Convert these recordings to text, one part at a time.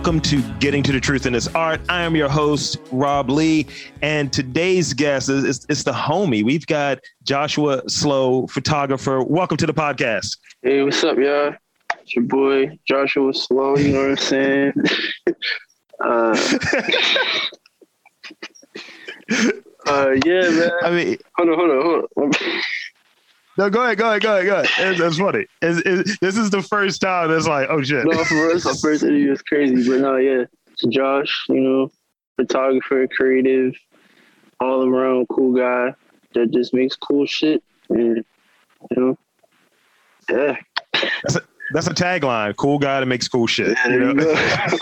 Welcome to Getting to the Truth in This Art. I am your host, Rob Lee, and today's guest is, is, is the homie. We've got Joshua Slowe, photographer. Welcome to the podcast. Hey, what's up, y'all? It's your boy Joshua Slowe. You know what I'm saying? uh, uh, yeah, man. I mean, hold on, hold on, hold on. No, go ahead, go ahead, go ahead, go ahead. It's, it's funny. It's, it's, this is the first time that's like, oh shit. No, for real, it's my first interview. It's crazy, but no, yeah. It's Josh, you know, photographer, creative, all around cool guy that just makes cool shit, and you know, yeah. That's a, that's a tagline. Cool guy that makes cool shit. Yeah, you know? You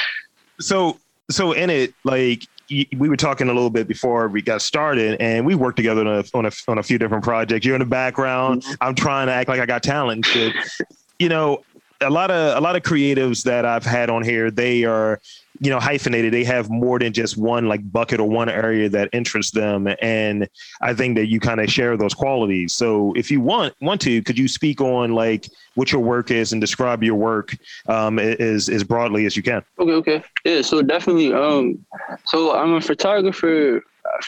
so, so in it, like we were talking a little bit before we got started, and we worked together on a on a, on a few different projects. You're in the background. Mm-hmm. I'm trying to act like I got talent. Shit. you know, a lot of a lot of creatives that I've had on here, they are you know hyphenated. They have more than just one like bucket or one area that interests them and i think that you kind of share those qualities. So if you want want to could you speak on like what your work is and describe your work um as as broadly as you can? Okay okay. Yeah so definitely um so i'm a photographer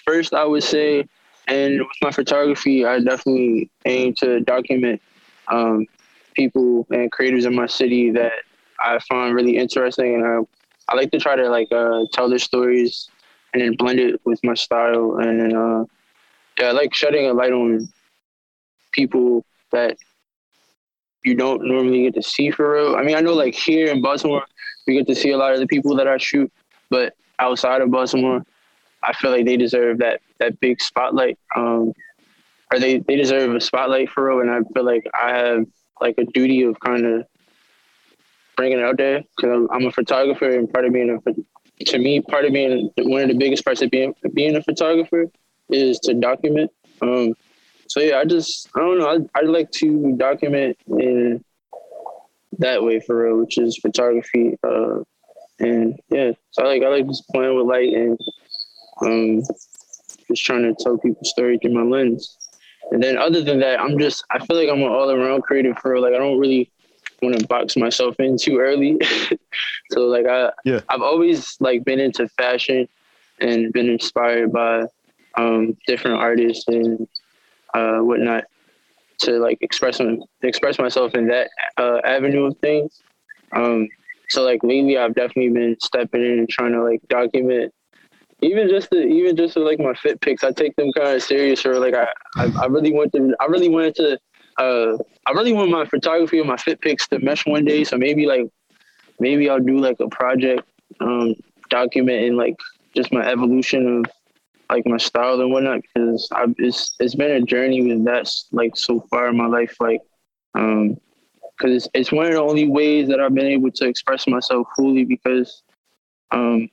first i would say and with my photography i definitely aim to document um people and creators in my city that I find really interesting, and I I like to try to like uh, tell their stories and then blend it with my style. And uh, yeah, I like shedding a light on people that you don't normally get to see for real. I mean, I know like here in Baltimore, we get to see a lot of the people that I shoot, but outside of Baltimore, I feel like they deserve that that big spotlight. Um, or they they deserve a spotlight for real, and I feel like I have like a duty of kind of bringing it out there because I'm, I'm, a photographer and part of being a to me part of being one of the biggest parts of being being a photographer is to document. Um, so yeah, I just I don't know. I I like to document in that way for real, which is photography. Uh, and yeah, so I like I like just playing with light and um, just trying to tell people story through my lens. And then other than that, I'm just I feel like I'm an all around creative for. Like I don't really want to box myself in too early. so like I yeah. I've always like been into fashion and been inspired by um, different artists and uh, whatnot to like express express myself in that uh, avenue of things. Um, so like lately, I've definitely been stepping in and trying to like document even just the even just to like my fit pics. I take them kind of serious or like I, I I really want to I really wanted to uh, I really want my photography and my fit pics to mesh one day. So maybe like, maybe I'll do like a project, um, documenting like just my evolution of like my style and whatnot. Because I've, it's it's been a journey with that like so far in my life. Like, um, because it's it's one of the only ways that I've been able to express myself fully. Because, um,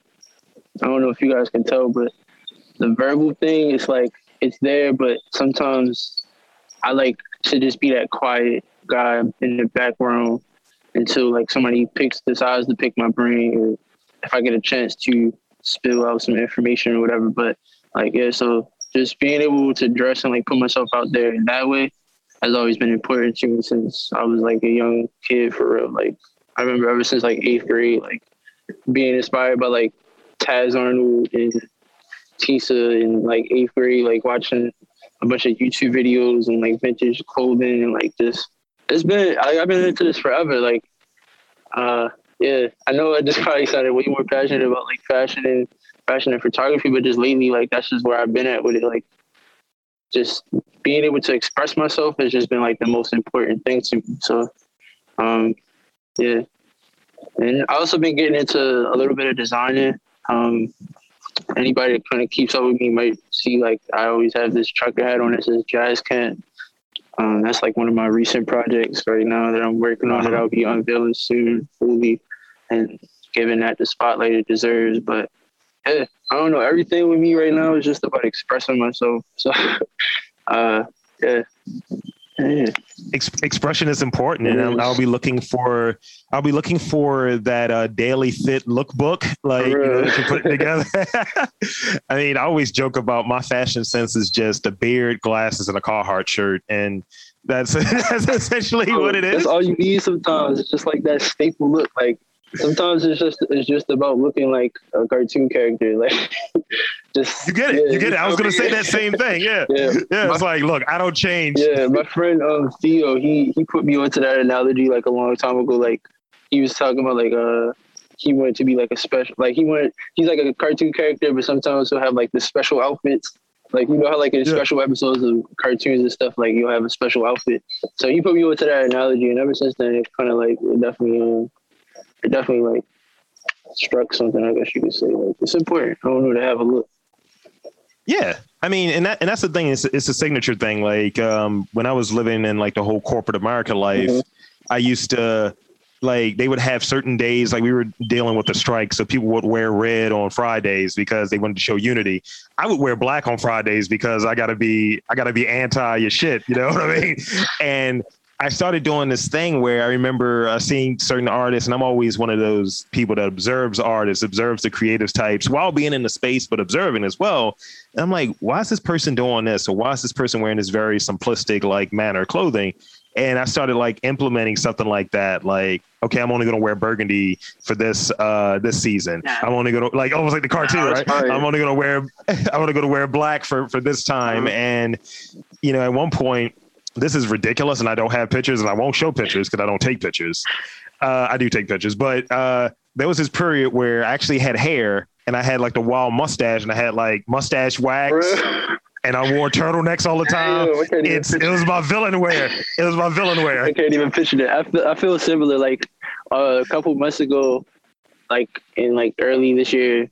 I don't know if you guys can tell, but the verbal thing is like it's there, but sometimes I like to just be that quiet guy in the background until like somebody picks decides to pick my brain or if I get a chance to spill out some information or whatever. But like yeah, so just being able to dress and like put myself out there in that way has always been important to me since I was like a young kid for real. Like I remember ever since like eighth grade, like being inspired by like Taz Arnold and Tisa in like eighth grade, like watching a bunch of YouTube videos and like vintage clothing and like this. It's been I, have been into this forever. Like, uh, yeah, I know I just probably sounded way more passionate about like fashion and fashion and photography, but just lately, like that's just where I've been at with it. Like, just being able to express myself has just been like the most important thing to me. So, um, yeah, and I also been getting into a little bit of designing. Um, anybody that kind of keeps up with me might see like I always have this trucker hat on that says Jazz Kent. Um, that's like one of my recent projects right now that I'm working on that. I'll be unveiling soon fully and giving that the spotlight it deserves. But yeah, I don't know. Everything with me right now is just about expressing myself. So uh, yeah, Ex- expression is important, and I'll, I'll, be looking for I'll be looking for that uh, daily fit lookbook, like you know, to put together. I mean, I always joke about my fashion sense is just a beard, glasses, and a Carhartt shirt, and that's that's essentially oh, what it is. That's all you need sometimes. It's just like that staple look. Like sometimes it's just it's just about looking like a cartoon character. Like just you get it. Yeah, you get it. I was gonna say that same thing. Yeah. Yeah. yeah it's my, like, look, I don't change. Yeah. My friend um Theo, he he put me onto that analogy like a long time ago. Like he was talking about like uh he wanted to be like a special like he wanted he's like a cartoon character, but sometimes he'll have like the special outfits. Like you know how like in yeah. special episodes of cartoons and stuff, like you'll have a special outfit. So he put me onto that analogy, and ever since then, it's kind of like it definitely, um, it definitely like struck something. I guess you could say like it's important. I don't to have a look. Yeah, I mean, and that and that's the thing. It's it's a signature thing. Like um, when I was living in like the whole corporate America life, mm-hmm. I used to like they would have certain days like we were dealing with the strike so people would wear red on fridays because they wanted to show unity i would wear black on fridays because i gotta be i gotta be anti your shit you know what i mean and I started doing this thing where I remember uh, seeing certain artists, and I'm always one of those people that observes artists, observes the creative types while being in the space, but observing as well. And I'm like, why is this person doing this? Or why is this person wearing this very simplistic like manner clothing? and I started like implementing something like that. Like, okay, I'm only going to wear burgundy for this uh this season. Yeah. I'm only going to like almost like the cartoon, right? I'm only going to wear I'm only going to wear black for for this time. Mm-hmm. And you know, at one point, this is ridiculous, and I don't have pictures, and I won't show pictures because I don't take pictures. Uh, I do take pictures, but uh, there was this period where I actually had hair and I had like the wild mustache and I had like mustache wax and I wore turtlenecks all the time. it's it was my villain wear. It was my villain wear. I can't even picture that. I feel, I feel similar. Like uh, a couple months ago, like in like early this year,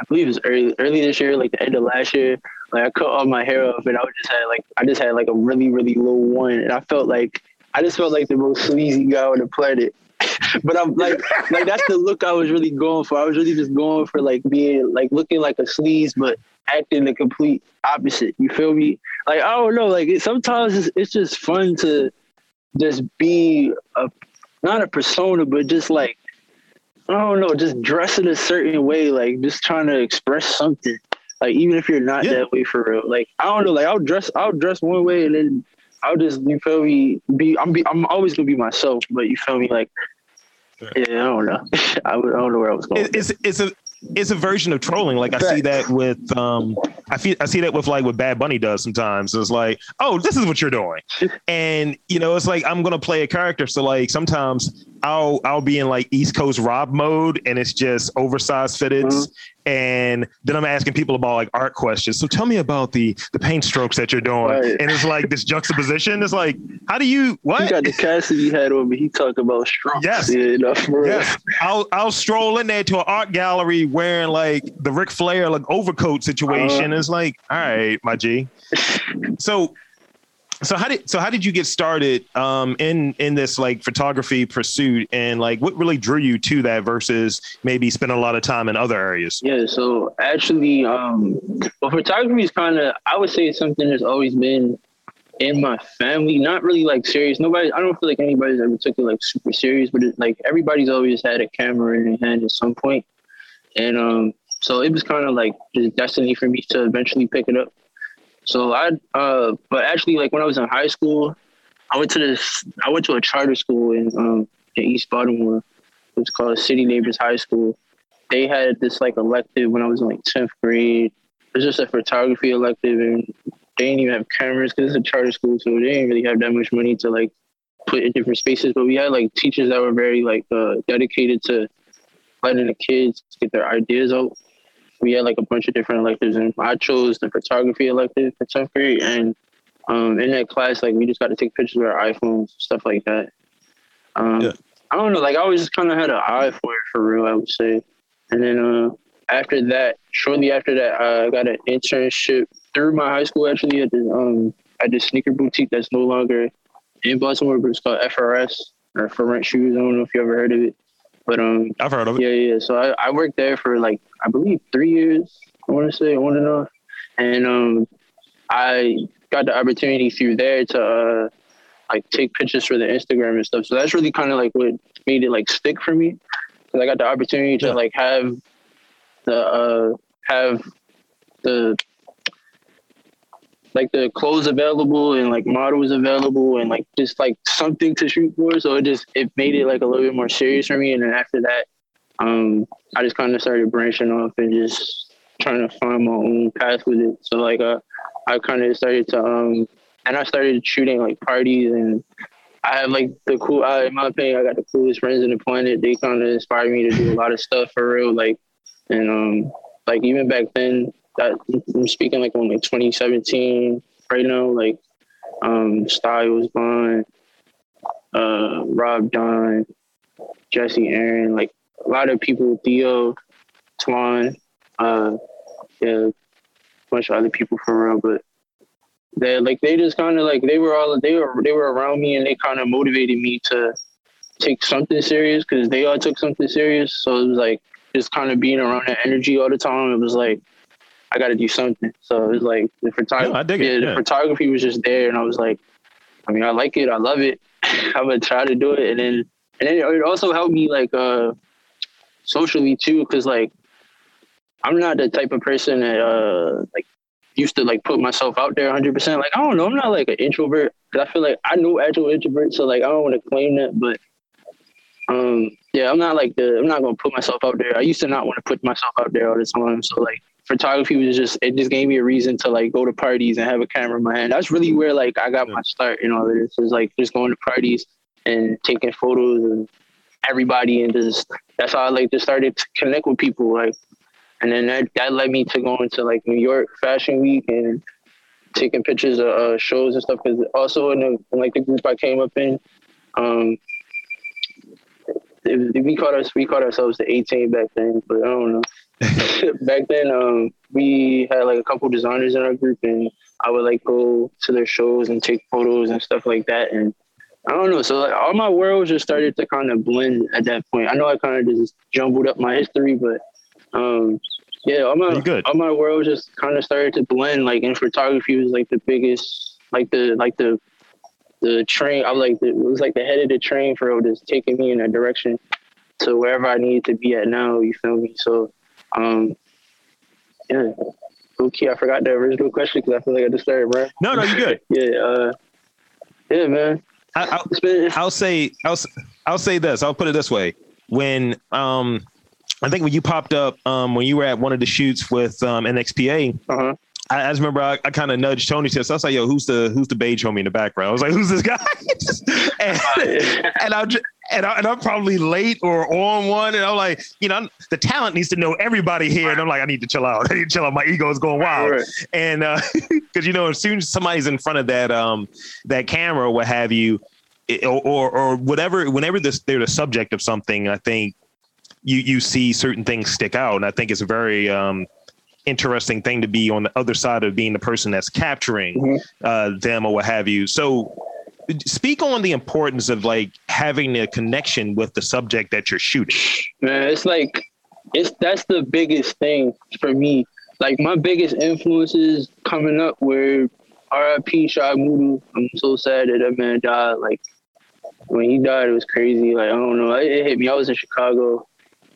I believe it was early early this year, like the end of last year. Like I cut all my hair off, and I just had like I just had like a really really low one, and I felt like I just felt like the most sleazy guy on the planet. but I'm like, like that's the look I was really going for. I was really just going for like being like looking like a sleaze, but acting the complete opposite. You feel me? Like I don't know. Like it, sometimes it's, it's just fun to just be a not a persona, but just like I don't know, just dress in a certain way, like just trying to express something. Like even if you're not yeah. that way for real. Like I don't know, like I'll dress I'll dress one way and then I'll just you feel me be I'm be I'm always gonna be myself, but you feel me like yeah, I don't know. I, would, I don't know where I was going. It's it's a it's a version of trolling. Like I see that with um I feel I see that with like what Bad Bunny does sometimes. It's like, oh, this is what you're doing. And you know, it's like I'm gonna play a character. So like sometimes I'll I'll be in like East Coast Rob mode and it's just oversized fitteds. Mm-hmm. And then I'm asking people about like art questions. So tell me about the the paint strokes that you're doing. Right. And it's like this juxtaposition. It's like, how do you what? You got the Cassidy hat on me. He talk about strokes. Yes. Yeah, yes. I'll I'll stroll in there to an art gallery wearing like the Ric Flair like overcoat situation. Uh, it's like, all right, my G. So so how did so how did you get started um, in in this like photography pursuit? And like what really drew you to that versus maybe spending a lot of time in other areas? Yeah so actually um well photography is kind of i would say something that's always been in my family. Not really like serious. Nobody i don't feel like anybody's ever took it like super serious but it, like everybody's always had a camera in their hand at some point. And um so it was kind of like just destiny for me to eventually pick it up so I, uh, but actually, like when I was in high school, I went to this. I went to a charter school in um in East Baltimore. It was called City Neighbors High School. They had this like elective when I was in like tenth grade. It was just a photography elective, and they didn't even have cameras because it's a charter school, so they didn't really have that much money to like put in different spaces. But we had like teachers that were very like uh, dedicated to letting the kids get their ideas out we had like a bunch of different electives, and I chose the photography elective for 10th grade. And um, in that class, like we just got to take pictures with our iPhones, stuff like that. Um, yeah. I don't know, like I always just kind of had an eye for it for real, I would say. And then uh, after that, shortly after that, I got an internship through my high school actually at the um at the sneaker boutique that's no longer in Baltimore, but it's called FRS or For Rent Shoes. I don't know if you ever heard of it. But um, I've heard of it. Yeah, yeah. So I, I worked there for like I believe three years. I want to say on and off, and um, I got the opportunity through there to uh, like take pictures for the Instagram and stuff. So that's really kind of like what made it like stick for me, because I got the opportunity to yeah. like have the uh have the like the clothes available and like models available and like just like something to shoot for. So it just it made it like a little bit more serious for me. And then after that, um, I just kind of started branching off and just trying to find my own path with it. So like uh, I kind of started to um, and I started shooting like parties and I have like the cool. In my opinion, I got the coolest friends in the planet. They kind of inspired me to do a lot of stuff for real. Like, and um, like even back then, that I'm speaking like on like 2017 right now. Like, um, Styles Bond, uh, Rob Don, Jesse Aaron, like a lot of people. Theo, Twan, uh, yeah, a bunch of other people for real, but they like they just kind of like they were all they were they were around me and they kind of motivated me to take something serious because they all took something serious. So it was like just kind of being around that energy all the time. It was like I got to do something. So it was like the photography. Yeah, yeah, the photography was just there, and I was like, I mean, I like it, I love it. I'm gonna try to do it, and then and then it also helped me like uh socially too, because like I'm not the type of person that uh like used to like put myself out there 100%. Like, I don't know, I'm not like an introvert because I feel like I know actual introvert, so like I don't want to claim that, but um, yeah, I'm not like the I'm not gonna put myself out there. I used to not want to put myself out there all the time, so like photography was just it just gave me a reason to like go to parties and have a camera in my hand. That's really where like I got my start in all of this. Is like just going to parties and taking photos and everybody and just that's how I like just started to connect with people. Like and then that, that led me to going to like New York Fashion Week and taking pictures of uh, shows and stuff. Because also in, the, in, like the group I came up in, um, it, we called us we called ourselves the 18 back then, but I don't know. back then, um, we had like a couple designers in our group, and I would like go to their shows and take photos and stuff like that. And I don't know. So like all my worlds just started to kind of blend at that point. I know I kind of just jumbled up my history, but um, yeah, all my good. all my world just kind of started to blend. Like in photography was like the biggest, like the like the the train. I was like the, it was like the head of the train for just taking me in that direction to wherever I needed to be at now. You feel me? So, um, yeah. Okay, I forgot the original question because I feel like I just started, bro. No, no, you good. yeah, uh, yeah, man. I, will I'll say I'll I'll say this. I'll put it this way. When um I think when you popped up, um, when you were at one of the shoots with um, NXPA, uh-huh. I, I, just remember I, I kind of nudged Tony to. I was like, "Yo, who's the who's the beige homie in the background?" I was like, "Who's this guy?" and, and I and, I, and I'm probably late or on one, and I'm like, you know, the talent needs to know everybody here, and I'm like, I need to chill out. I need to chill out. My ego is going wild, right. and because uh, you know, as soon as somebody's in front of that um that camera, what have you, or, or, or whatever, whenever this, they're the subject of something, I think you you see certain things stick out, and I think it's a very um, interesting thing to be on the other side of being the person that's capturing mm-hmm. uh, them or what have you. So, speak on the importance of like having a connection with the subject that you're shooting. Man, it's like it's that's the biggest thing for me. Like my biggest influences coming up were R.I.P. Shai Mudu. I'm so sad that that man died. Like when he died, it was crazy. Like I don't know, it, it hit me. I was in Chicago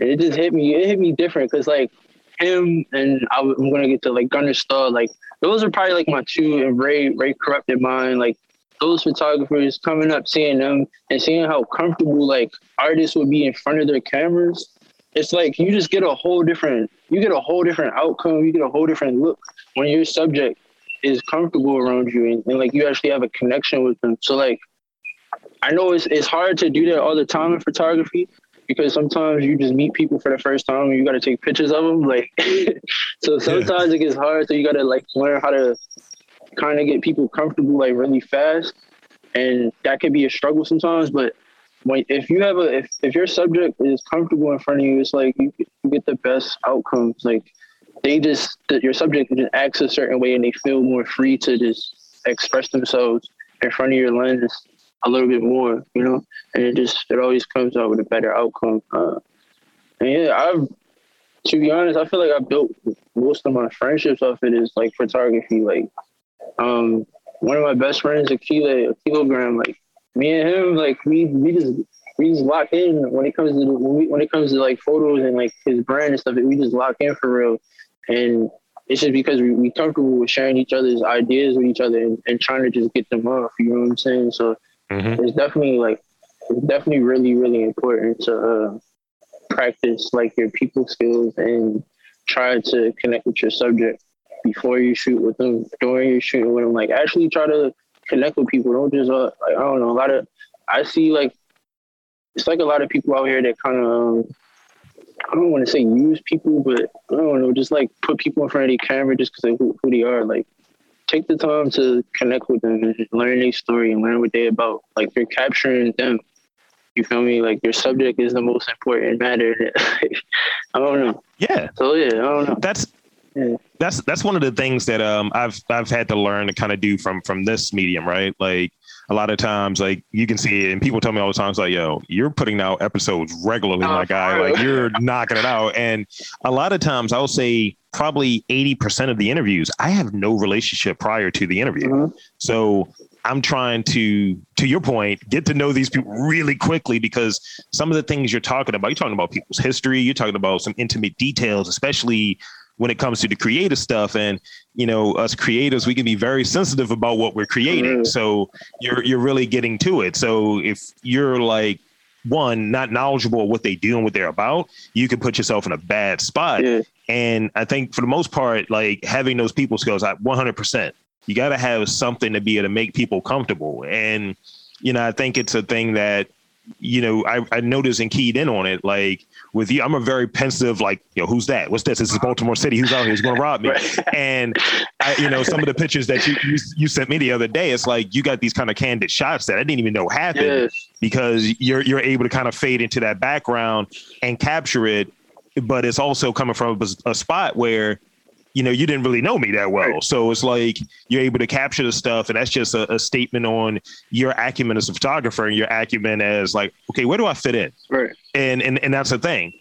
and it just hit me. It hit me different because like him and I, am gonna get to like Gunner Stahl. Like those are probably like my two and Ray Ray corrupted mind. Like those photographers coming up, seeing them and seeing how comfortable like artists would be in front of their cameras. It's like you just get a whole different. You get a whole different outcome. You get a whole different look when your subject is comfortable around you and, and like you actually have a connection with them. So like I know it's it's hard to do that all the time in photography, because sometimes you just meet people for the first time and you got to take pictures of them. Like, so sometimes yeah. it gets hard. So you got to like learn how to kind of get people comfortable like really fast, and that can be a struggle sometimes. But when if you have a if, if your subject is comfortable in front of you, it's like you, you get the best outcomes. Like they just that your subject just acts a certain way and they feel more free to just express themselves in front of your lens a little bit more, you know, and it just it always comes out with a better outcome. Uh, and yeah, I've to be honest, I feel like I built most of my friendships off it is like photography. Like, um, one of my best friends, Akila, kilogram, like me and him, like we we just we just lock in when it comes to when, we, when it comes to like photos and like his brand and stuff. We just lock in for real, and it's just because we we comfortable with sharing each other's ideas with each other and, and trying to just get them off. You know what I'm saying? So mm-hmm. it's definitely like it's definitely really really important to uh, practice like your people skills and try to connect with your subject before you shoot with them, during you shooting with them. Like actually try to connect with people. Don't just uh, like I don't know. A lot of I see like it's like a lot of people out here that kind of um, I don't want to say use people, but I don't know, just like put people in front of the camera just because of who, who they are. Like take the time to connect with them and learn their story and learn what they're about. Like you're capturing them. You feel me? Like your subject is the most important matter. I don't know. Yeah. So yeah, I don't know. That's. That's that's one of the things that um I've I've had to learn to kind of do from from this medium, right? Like a lot of times, like you can see it, and people tell me all the time, it's like, yo, you're putting out episodes regularly, oh, my guy. Like you're knocking it out. And a lot of times, I'll say probably 80% of the interviews, I have no relationship prior to the interview. Mm-hmm. So I'm trying to, to your point, get to know these people really quickly because some of the things you're talking about, you're talking about people's history, you're talking about some intimate details, especially when it comes to the creative stuff. And you know, us creators, we can be very sensitive about what we're creating. Mm-hmm. So you're you're really getting to it. So if you're like one not knowledgeable of what they do and what they're about, you can put yourself in a bad spot. Yeah. And I think for the most part, like having those people skills, I 100%. You got to have something to be able to make people comfortable. And you know, I think it's a thing that you know I, I noticed and keyed in on it. Like with you. I'm a very pensive, like, you know, who's that? What's this? This is Baltimore City. Who's out here? Who's going to rob me? And I, you know, some of the pictures that you, you, you sent me the other day, it's like you got these kind of candid shots that I didn't even know happened yes. because you're you're able to kind of fade into that background and capture it. But it's also coming from a, a spot where you know, you didn't really know me that well. Right. So it's like you're able to capture the stuff. And that's just a, a, statement on your acumen as a photographer and your acumen as like, okay, where do I fit in? Right. And, and, and that's the thing.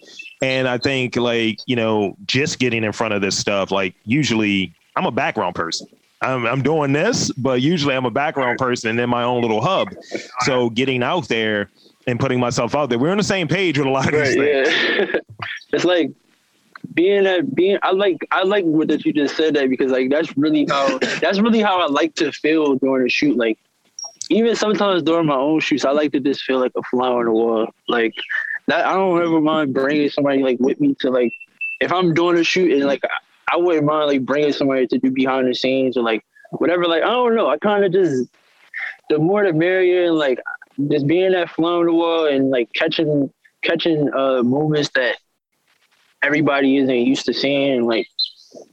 And I think like, you know, just getting in front of this stuff, like usually I'm a background person. I'm, I'm doing this, but usually I'm a background person in my own little hub. So getting out there and putting myself out there, we're on the same page with a lot of right, these things. Yeah. it's like being at being I like I like what that you just said that because like that's really how that's really how I like to feel during a shoot. Like even sometimes during my own shoots, I like to just feel like a fly on the wall. Like that I don't ever mind bringing somebody like with me to like if I'm doing a shoot and like I wouldn't mind like bringing somebody to do behind the scenes or like whatever. Like I don't know. I kind of just the more the merrier and like just being that fly on the wall and like catching catching uh moments that everybody isn't used to seeing. Like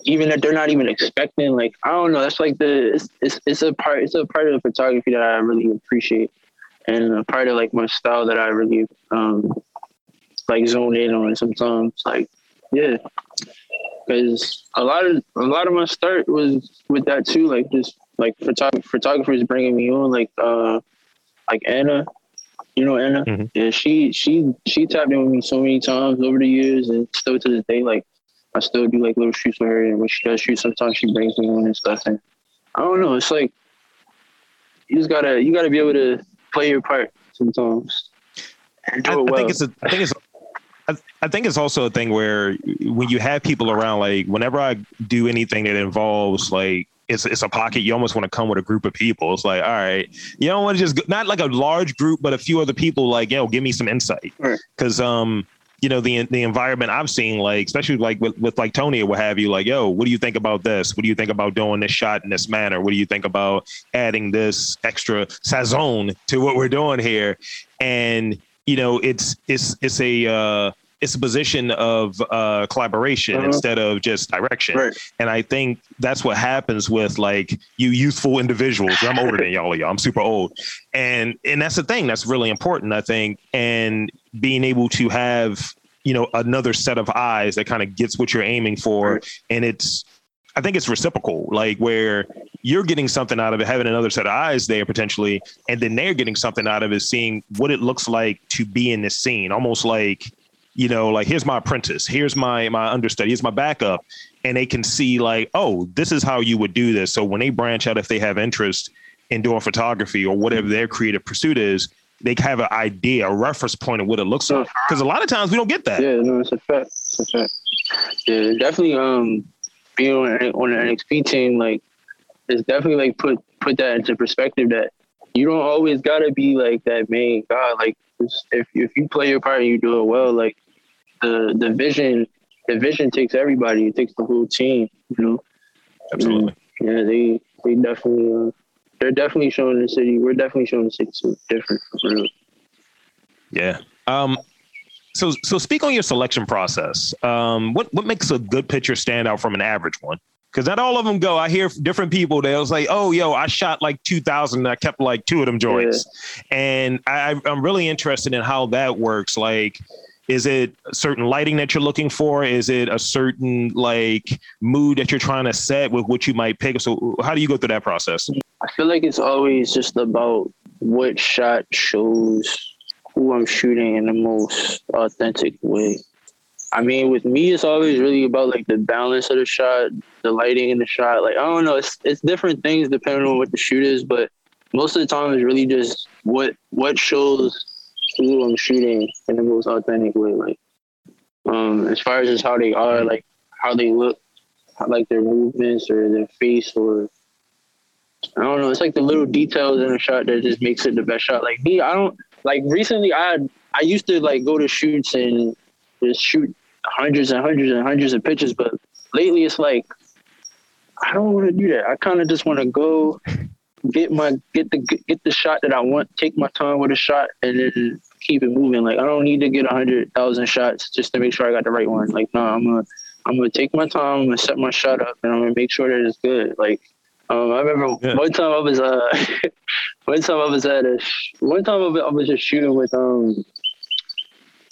even if they're not even expecting, like I don't know. That's like the it's, it's it's a part it's a part of the photography that I really appreciate, and a part of like my style that I really um like zone in on sometimes. Like yeah, because a lot of a lot of my start was with that too. Like just like photog- photographers bringing me on, like uh like Anna you know Anna? Mm-hmm. Yeah, she she she tapped in with me so many times over the years, and still to this day, like I still do like little shoots with her, and when she does shoot, sometimes she brings me on and stuff. And I don't know, it's like you just gotta you gotta be able to play your part sometimes. I, well. I think it's a I think it's I, think it's also a thing where when you have people around, like whenever I do anything that involves like it's it's a pocket. You almost want to come with a group of people. It's like, all right, you don't want to just not like a large group, but a few other people. Like, yo, give me some insight, because um, you know, the the environment I've seen, like especially like with, with like Tony or what have you, like, yo, what do you think about this? What do you think about doing this shot in this manner? What do you think about adding this extra sazon to what we're doing here? And you know, it's it's it's a uh, it's a position of uh, collaboration uh-huh. instead of just direction. Right. And I think that's what happens with like you youthful individuals. I'm older than y'all, y'all. I'm super old, and and that's the thing that's really important. I think, and being able to have you know another set of eyes that kind of gets what you're aiming for, right. and it's I think it's reciprocal, like where you're getting something out of it, having another set of eyes there potentially, and then they're getting something out of it, seeing what it looks like to be in this scene, almost like you know, like here's my apprentice, here's my my understudy, here's my backup, and they can see like, oh, this is how you would do this. So when they branch out, if they have interest in doing photography or whatever their creative pursuit is, they have an idea, a reference point of what it looks like. Because a lot of times we don't get that. Yeah, no, it's a fact. It's a fact. Yeah, definitely. Um, being on, on an NXP team, like it's definitely like put put that into perspective that you don't always gotta be like that main guy. Like if if you play your part and you do it well, like the the vision the vision takes everybody. It takes the whole team. You know. Absolutely. And, yeah, they they definitely uh, they're definitely showing the city. We're definitely showing the city something different. Yeah. Um. So so speak on your selection process. Um. What what makes a good pitcher stand out from an average one? Because not all of them go. I hear different people. They'll say, "Oh, yo, I shot like two thousand. I kept like two of them joints," yeah. and I, I'm really interested in how that works. Like, is it certain lighting that you're looking for? Is it a certain like mood that you're trying to set with what you might pick? So how do you go through that process? I feel like it's always just about what shot shows who I'm shooting in the most authentic way. I mean, with me, it's always really about like the balance of the shot, the lighting in the shot. Like I don't know, it's it's different things depending on what the shoot is, but most of the time it's really just what what shows who I'm shooting in the most authentic way. Like, um, as far as just how they are, like how they look, how, like their movements or their face or I don't know. It's like the little details in a shot that just makes it the best shot. Like me, I don't like recently. I I used to like go to shoots and just shoot hundreds and hundreds and hundreds of pitches, but lately it's like I don't want to do that. I kind of just want to go get my get the get the shot that I want, take my time with a shot, and then keep it moving. Like I don't need to get a hundred thousand shots just to make sure I got the right one. Like no, I'm gonna I'm gonna take my time, I'm gonna set my shot up, and I'm gonna make sure that it's good. Like um, I remember yeah. one time I was uh one time I was at a one time I was just shooting with um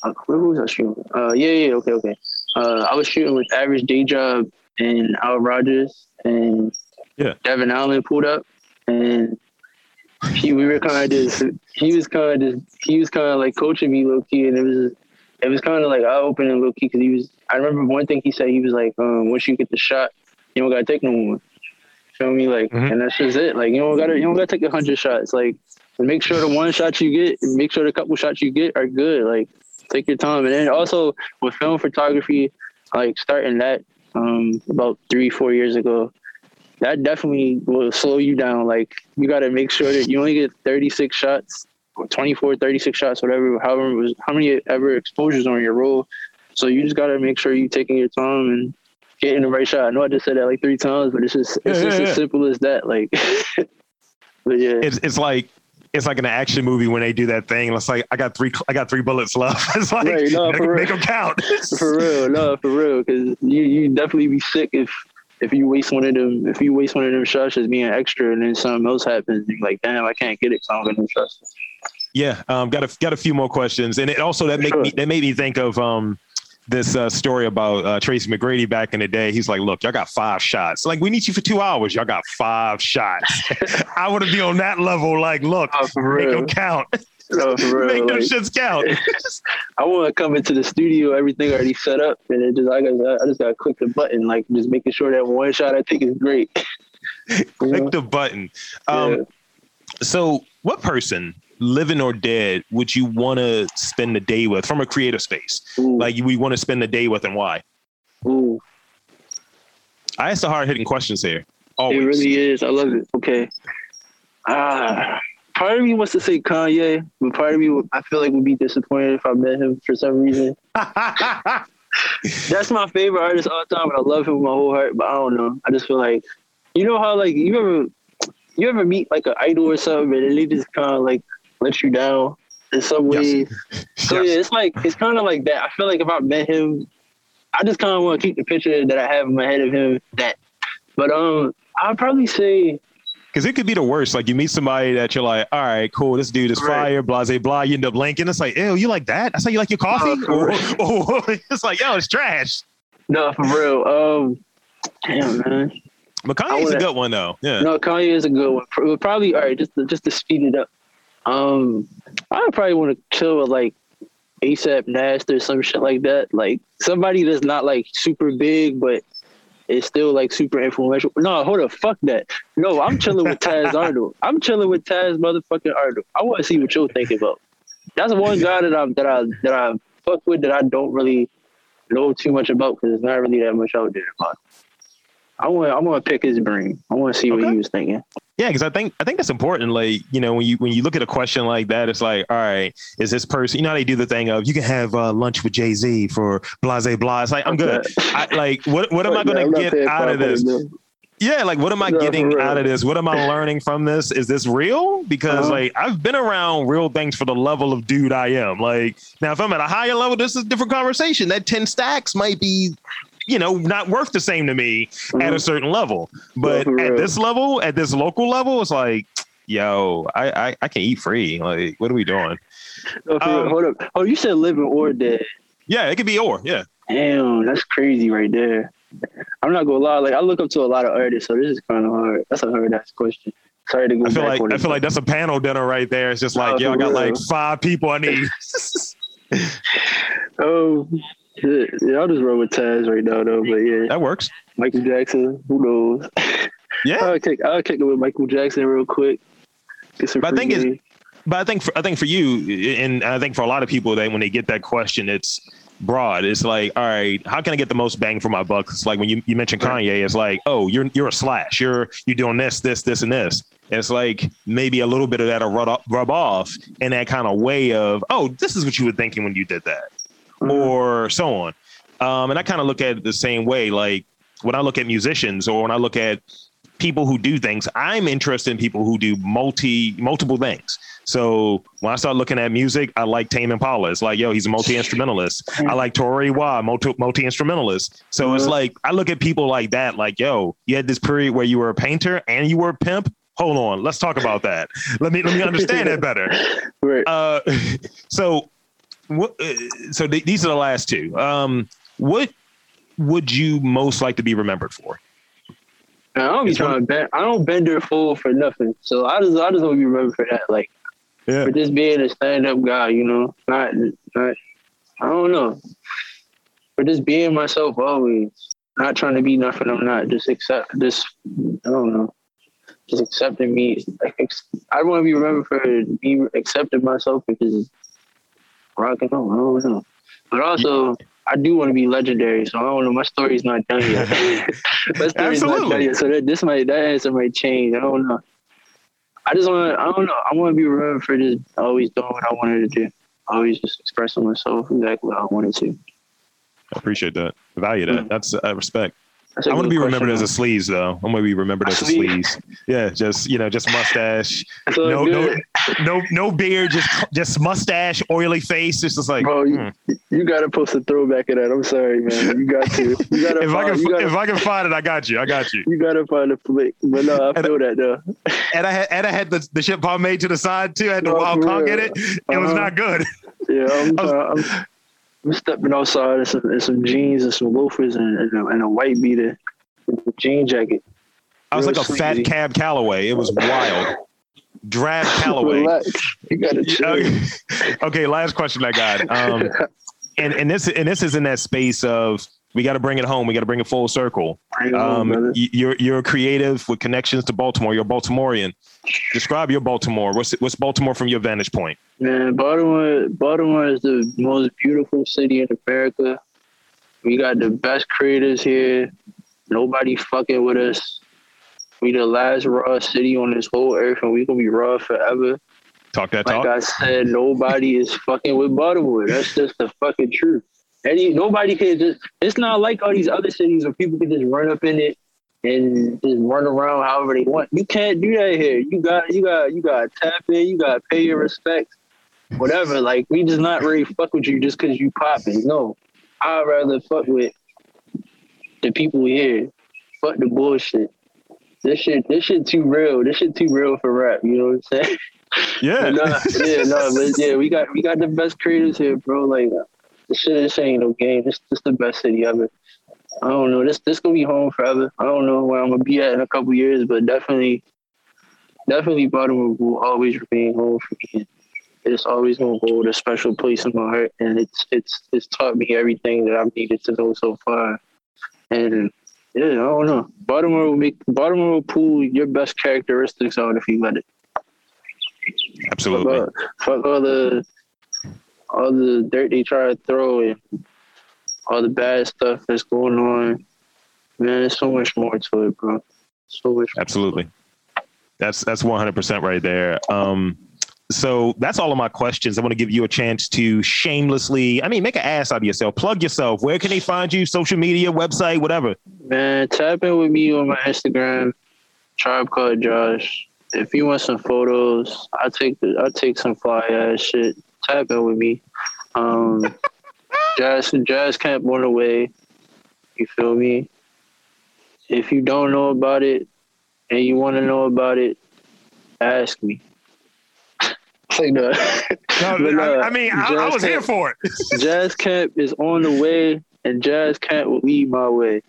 uh, where was I shooting? Uh yeah yeah okay okay. Uh I was shooting with Average Day Job and Al Rogers and yeah Devin Allen pulled up and he we were kind of just he was kind of just he was kind of like coaching me low key, and it was it was kind of like eye opening low key because he was. I remember one thing he said. He was like, um, "Once you get the shot, you don't gotta take no more." Feel me? Like, mm-hmm. and that's just it. Like, you don't gotta you don't gotta take a hundred shots. Like, make sure the one shot you get, make sure the couple shots you get are good. Like, take your time, and then also with film photography, like starting that um about three four years ago that definitely will slow you down. Like you got to make sure that you only get 36 shots, 24, 36 shots, whatever, however, was, how many ever exposures on your roll. So you just got to make sure you're taking your time and getting the right shot. I know I just said that like three times, but it's just it's yeah, just yeah, as yeah. simple as that. Like, but yeah, it's it's like it's like an action movie when they do that thing. It's like I got three, I got three bullets left. It's like right, no, make, make them count. for real, no, for real, because you you definitely be sick if if you waste one of them, if you waste one of them shots as being extra, and then something else happens, you're like, damn, I can't get it, so I'm gonna trust. Yeah, um, got a got a few more questions, and it also that make sure. me that made me think of um this uh, story about uh, Tracy McGrady back in the day. He's like, "Look, y'all got five shots. Like, we need you for two hours. Y'all got five shots. I want to be on that level. Like, look, oh, make them count. No, real. Make them like, shits count. I want to come into the studio, everything already set up, and it just I got I just got to click the button, like just making sure that one shot I take is great. click the button. Um, yeah. So, what person, living or dead, would you want to spend the day with from a creative space? Ooh. Like, we want to spend the day with, and why? Ooh. I ask the hard hitting questions here. Always. It really is. I love it. Okay. Ah part of me wants to say Kanye, but part of me I feel like would be disappointed if I met him for some reason. That's my favorite artist all the time, and I love him with my whole heart. But I don't know. I just feel like, you know how like you ever, you ever meet like an idol or something, and they just kind of like let you down in some ways. Yes. So yes. yeah, it's like it's kind of like that. I feel like if I met him, I just kind of want to keep the picture that I have in my head of him. That, but um, I'd probably say because it could be the worst. Like you meet somebody that you're like, all right, cool, this dude is right. fire, blase blah. You end up linking. It's like, ew, you like that? That's how you like your coffee? Oh, or, or, or, it's like, yo, it's trash. No, for real. Um, damn man. But Kanye's wanna, a good one though. Yeah. No, Kanye is a good one. Probably all right. Just to, just to speed it up. Um, I probably want to chill with like ASAP Nast or some shit like that. Like somebody that's not like super big, but is still like super influential. No, hold up, fuck that. No, I'm chilling with Taz Arnold. I'm chilling with Taz motherfucking Arnold. I want to see what you're thinking about. That's one guy that I that I that I fuck with that I don't really know too much about because there's not really that much out there about. I want I want to pick his brain. I want to see okay. what he was thinking. Yeah, because I think I think that's important. Like you know, when you when you look at a question like that, it's like, all right, is this person? You know, how they do the thing of you can have uh, lunch with Jay Z for blase blah. It's like I'm good. I, like what what am I going to get out of this? Yeah, like what am I no, getting out of this? What am I learning from this? Is this real? Because uh-huh. like I've been around real things for the level of dude I am. Like now, if I'm at a higher level, this is a different conversation. That ten stacks might be you know, not worth the same to me mm-hmm. at a mm-hmm. certain level. But at this level, at this local level, it's like, yo, I, I, I can eat free. Like, what are we doing? No, um, hold up. Oh, you said living or dead. Yeah, it could be or, yeah. Damn, that's crazy right there. I'm not gonna lie, like I look up to a lot of artists, so this is kind of hard. That's a hard ass question. Sorry to go. I feel like I feel like that's a panel dinner right there. It's just like, yo, I got real. like five people I need. oh, yeah, I'll just roll with Taz right now, though. But yeah, that works. Michael Jackson, who knows? Yeah, I'll kick. I'll kick it with Michael Jackson real quick. But I think it's, but I think for, I think for you, and I think for a lot of people that when they get that question, it's broad. It's like, all right, how can I get the most bang for my buck? It's like when you, you mentioned Kanye, it's like, oh, you're you're a slash. You're you're doing this, this, this, and this. It's like maybe a little bit of that will rub, rub off in that kind of way of, oh, this is what you were thinking when you did that. Or so on. Um, and I kind of look at it the same way. Like when I look at musicians or when I look at people who do things, I'm interested in people who do multi multiple things. So when I start looking at music, I like Tame Impala. It's like, yo, he's a multi instrumentalist. I like Tori Wah, multi multi instrumentalist. So mm-hmm. it's like I look at people like that, like, yo, you had this period where you were a painter and you were a pimp. Hold on, let's talk about that. Let me let me understand that better. Right. Uh, so what, uh, so th- these are the last two. Um, what would you most like to be remembered for? I don't be trying to bend. I don't bend their fool for nothing. So I just I just want to be remembered for that. Like yeah. for just being a stand up guy. You know, not not. I don't know. For just being myself always. Not trying to be nothing I'm not. Just accept. Just I don't know. Just accepting me. Like, I want to be remembered for be accepting myself because rock and roll. I don't know. But also, I do want to be legendary, so I don't know. My story's not done yet. my story's Absolutely. not done yet, so that this might that answer might change. I don't know. I just want to. I don't know. I want to be remembered for just always doing what I wanted to do. Always just expressing myself exactly what I wanted to. I appreciate that. Value that. Mm-hmm. That's I respect. I want to be remembered as a sleaze though. I'm gonna be remembered as a sleaze. Yeah, just you know, just mustache. no, no, no, no beard. Just just mustache, oily face. It's just like, bro, you, hmm. you gotta post a throwback of that. I'm sorry, man. You got to. You gotta if find, I can, gotta, if I can find it, I got you. I got you. You gotta find a flick. But no, I feel that though. And I had and I had the the shit pomade to the side too. I had the oh, wild conch in it. It uh-huh. was not good. Yeah, I'm, was, uh, I'm, I'm stepping outside in some, in some jeans and some loafers and, and, a, and a white beater jean jacket. I was like a fat cab Calloway. It was wild. Drab Calloway. You gotta chill. okay, last question I got. Um, and and this and this is in that space of we got to bring it home. We got to bring it full circle. Um, you're you're a creative with connections to Baltimore. You're a Baltimorean. Describe your Baltimore. What's what's Baltimore from your vantage point? Man, Baltimore Baltimore is the most beautiful city in America. We got the best creators here. Nobody fucking with us. We the last raw city on this whole earth, and we gonna be raw forever. Talk that like talk. Like I said, nobody is fucking with Baltimore. That's just the fucking truth. Any nobody can just. It's not like all these other cities where people can just run up in it and just run around however they want. You can't do that here. You got you got you got tap in. You got to pay your respects. Whatever. Like we just not really fuck with you just because you popping. No, I'd rather fuck with the people here. Fuck the bullshit. This shit, this shit too real. This shit too real for rap. You know what I'm saying? Yeah. nah, yeah, no, but yeah, we got we got the best creators here, bro. Like this shit, this ain't no game. This this the best city ever. I don't know. This this gonna be home forever. I don't know where I'm gonna be at in a couple years, but definitely, definitely Baltimore will always remain home for me. It's always gonna hold a special place in my heart, and it's it's it's taught me everything that I've needed to know so far. And yeah, I don't know. Baltimore will make Baltimore will pull your best characteristics out if you let it. Absolutely. Fuck all, fuck all the all the dirt they try to throw and all the bad stuff that's going on. Man, there's so much more to it, bro. So much. Absolutely. That's that's 100% right there. Um, so that's all of my questions. I want to give you a chance to shamelessly, I mean, make an ass out of yourself. Plug yourself. Where can they find you? Social media, website, whatever. Man, tap in with me on my Instagram, Tribe Called Josh. If you want some photos, I take the, I take some fly ass shit. Tap in with me. Um, jazz Jazz Camp on the way. You feel me? If you don't know about it and you want to know about it, ask me. Like, no, but, uh, I, I, mean, I, I, was camp, here for it. jazz camp is on the way, and jazz camp will lead my way.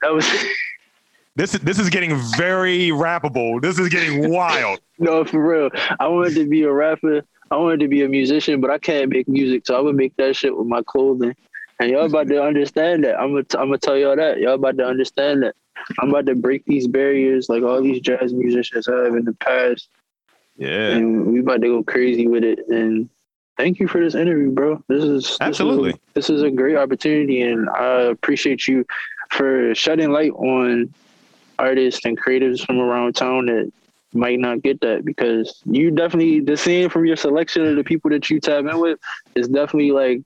That was. this is this is getting very rappable. This is getting wild. no, for real. I wanted to be a rapper. I wanted to be a musician, but I can't make music, so I would make that shit with my clothing. And y'all about to understand that. I'm gonna t- I'm gonna tell y'all that. Y'all about to understand that. I'm about to break these barriers like all these jazz musicians have in the past. Yeah. And we about to go crazy with it. And thank you for this interview, bro. This is this absolutely is, this is a great opportunity, and I appreciate you for shedding light on artists and creatives from around town that might not get that because you definitely the scene from your selection of the people that you tap in with is definitely like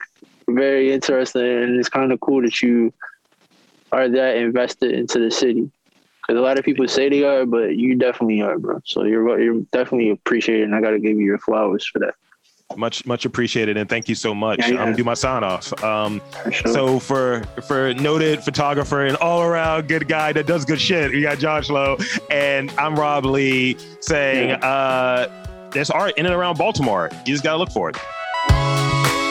very interesting and it's kind of cool that you are that invested into the city. Because a lot of people say they are but you definitely are bro. So you're you're definitely appreciated and i got to give you your flowers for that much much appreciated and thank you so much. Yeah, i'm gonna do my sign off um sure. so for for noted photographer and all around good guy that does good shit we got Josh Slowe and i'm rob lee saying yeah. uh there's art in and around baltimore. You just gotta look for it